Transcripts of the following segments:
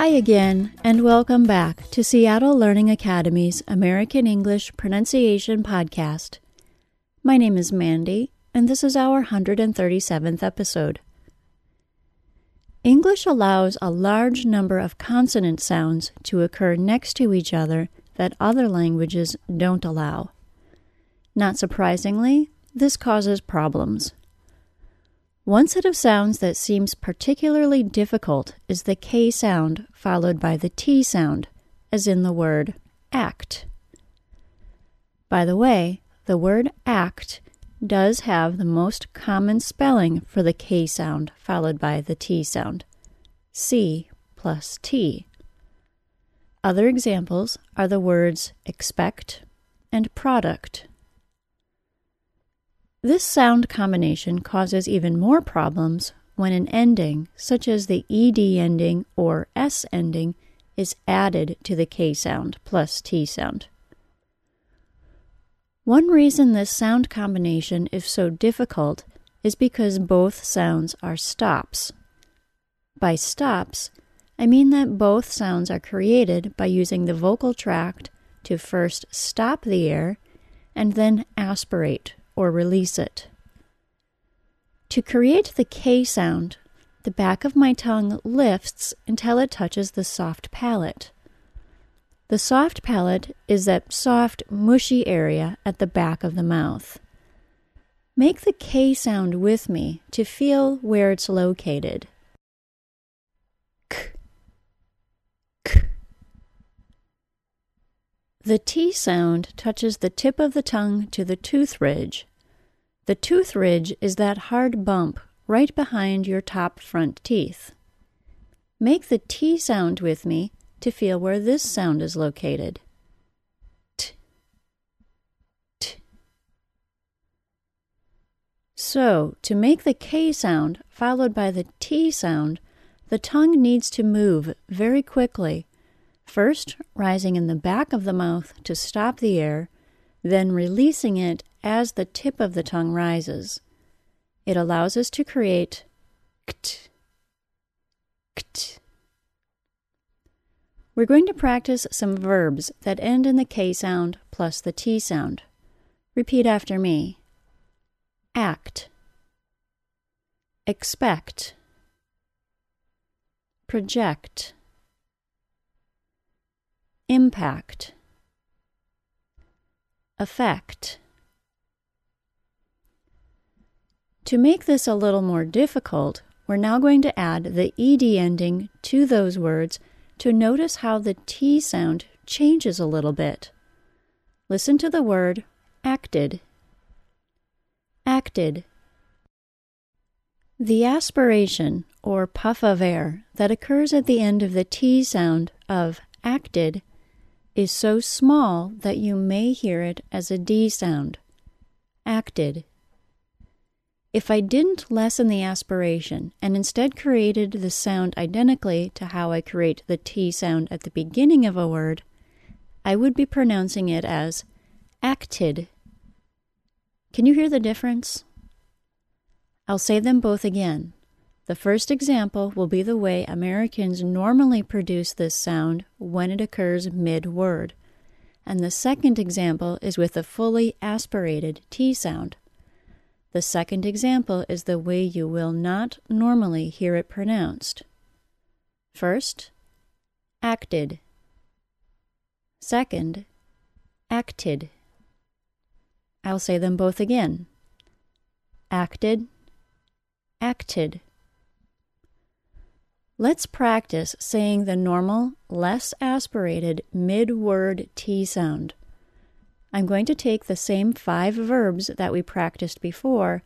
Hi again, and welcome back to Seattle Learning Academy's American English Pronunciation Podcast. My name is Mandy, and this is our 137th episode. English allows a large number of consonant sounds to occur next to each other that other languages don't allow. Not surprisingly, this causes problems. One set of sounds that seems particularly difficult is the K sound followed by the T sound, as in the word act. By the way, the word act does have the most common spelling for the K sound followed by the T sound C plus T. Other examples are the words expect and product. This sound combination causes even more problems when an ending, such as the ed ending or s ending, is added to the k sound plus t sound. One reason this sound combination is so difficult is because both sounds are stops. By stops, I mean that both sounds are created by using the vocal tract to first stop the air and then aspirate or release it. To create the K sound, the back of my tongue lifts until it touches the soft palate. The soft palate is that soft, mushy area at the back of the mouth. Make the K sound with me to feel where it's located. K. K. The T sound touches the tip of the tongue to the tooth ridge the tooth ridge is that hard bump right behind your top front teeth. Make the T sound with me to feel where this sound is located. T. T. So, to make the K sound followed by the T sound, the tongue needs to move very quickly, first rising in the back of the mouth to stop the air, then releasing it as the tip of the tongue rises. It allows us to create kt, kt. We're going to practice some verbs that end in the K sound plus the T sound. Repeat after me. Act. Expect. Project. Impact. effect. To make this a little more difficult, we're now going to add the ed ending to those words to notice how the T sound changes a little bit. Listen to the word acted. Acted. The aspiration, or puff of air, that occurs at the end of the T sound of acted is so small that you may hear it as a D sound. Acted. If I didn't lessen the aspiration and instead created the sound identically to how I create the T sound at the beginning of a word, I would be pronouncing it as acted. Can you hear the difference? I'll say them both again. The first example will be the way Americans normally produce this sound when it occurs mid word, and the second example is with a fully aspirated T sound. The second example is the way you will not normally hear it pronounced. First, acted. Second, acted. I'll say them both again. Acted, acted. Let's practice saying the normal, less aspirated mid word T sound. I'm going to take the same five verbs that we practiced before,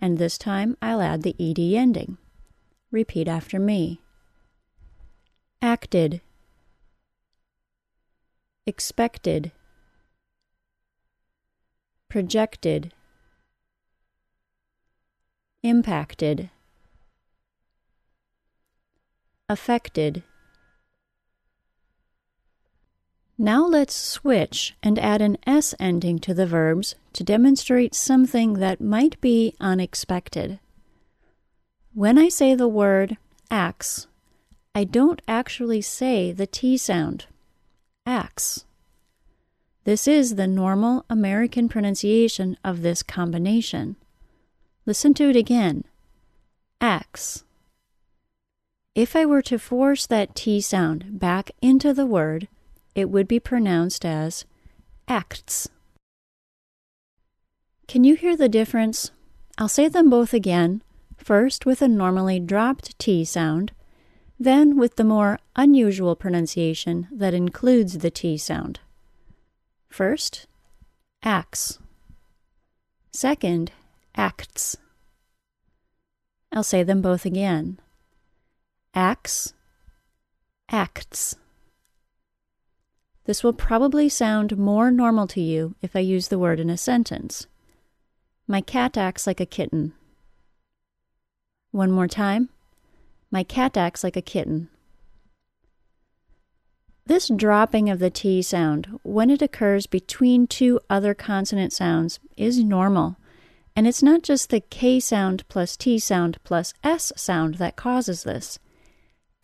and this time I'll add the ed ending. Repeat after me. Acted, expected, projected, impacted, affected. Now let's switch and add an S ending to the verbs to demonstrate something that might be unexpected. When I say the word acts, I don't actually say the T sound. Axe. This is the normal American pronunciation of this combination. Listen to it again. Axe. If I were to force that T sound back into the word, it would be pronounced as acts. Can you hear the difference? I'll say them both again, first with a normally dropped T sound, then with the more unusual pronunciation that includes the T sound. First, acts. Second, acts. I'll say them both again. Acts, acts. This will probably sound more normal to you if I use the word in a sentence. My cat acts like a kitten. One more time. My cat acts like a kitten. This dropping of the T sound, when it occurs between two other consonant sounds, is normal. And it's not just the K sound plus T sound plus S sound that causes this.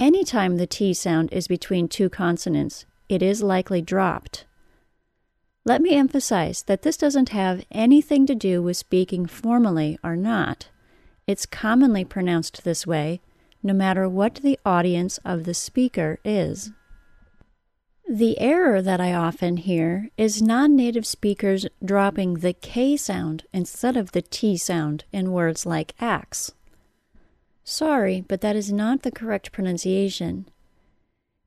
Anytime the T sound is between two consonants, it is likely dropped. Let me emphasize that this doesn't have anything to do with speaking formally or not. It's commonly pronounced this way, no matter what the audience of the speaker is. The error that I often hear is non native speakers dropping the K sound instead of the T sound in words like axe. Sorry, but that is not the correct pronunciation.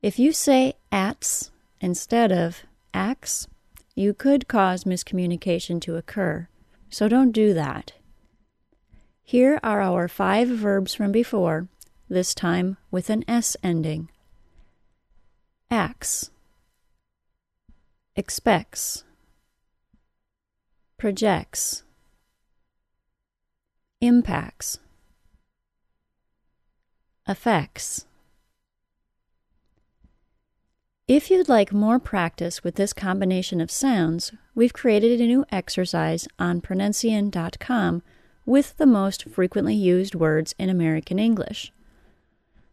If you say ats instead of axe, you could cause miscommunication to occur, so don't do that. Here are our five verbs from before, this time with an S ending. Axe expects, projects, impacts, affects. If you'd like more practice with this combination of sounds, we've created a new exercise on Pronuncian.com with the most frequently used words in American English.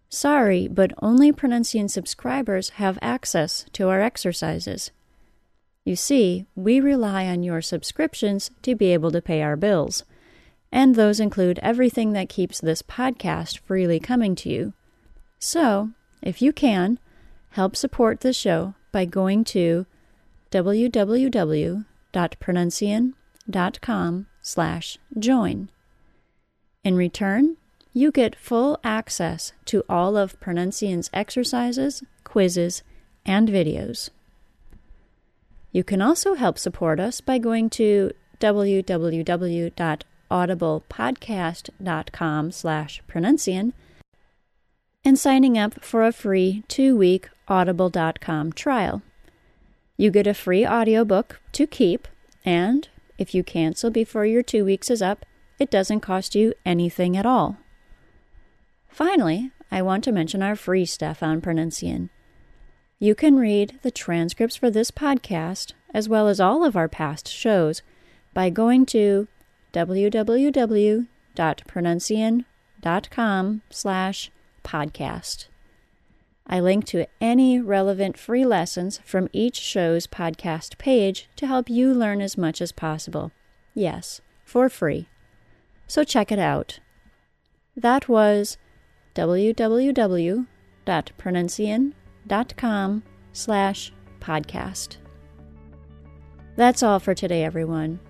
Sorry, but only Pronuncian subscribers have access to our exercises. You see, we rely on your subscriptions to be able to pay our bills, and those include everything that keeps this podcast freely coming to you. So, if you can, help support the show by going to www.pronuncian.com slash join. In return, you get full access to all of Pronuncian's exercises, quizzes, and videos. You can also help support us by going to www.audiblepodcast.com slash pronuncian and signing up for a free two-week audible.com trial. You get a free audiobook to keep, and if you cancel before your two weeks is up, it doesn't cost you anything at all. Finally, I want to mention our free stuff on Pronuncian. You can read the transcripts for this podcast, as well as all of our past shows, by going to www.pronuncian.com slash podcast. I link to any relevant free lessons from each show's podcast page to help you learn as much as possible. Yes, for free. So check it out. That was www.pronuncian.com slash podcast. That's all for today, everyone.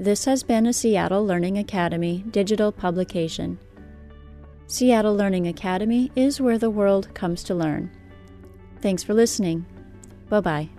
This has been a Seattle Learning Academy digital publication. Seattle Learning Academy is where the world comes to learn. Thanks for listening. Bye bye.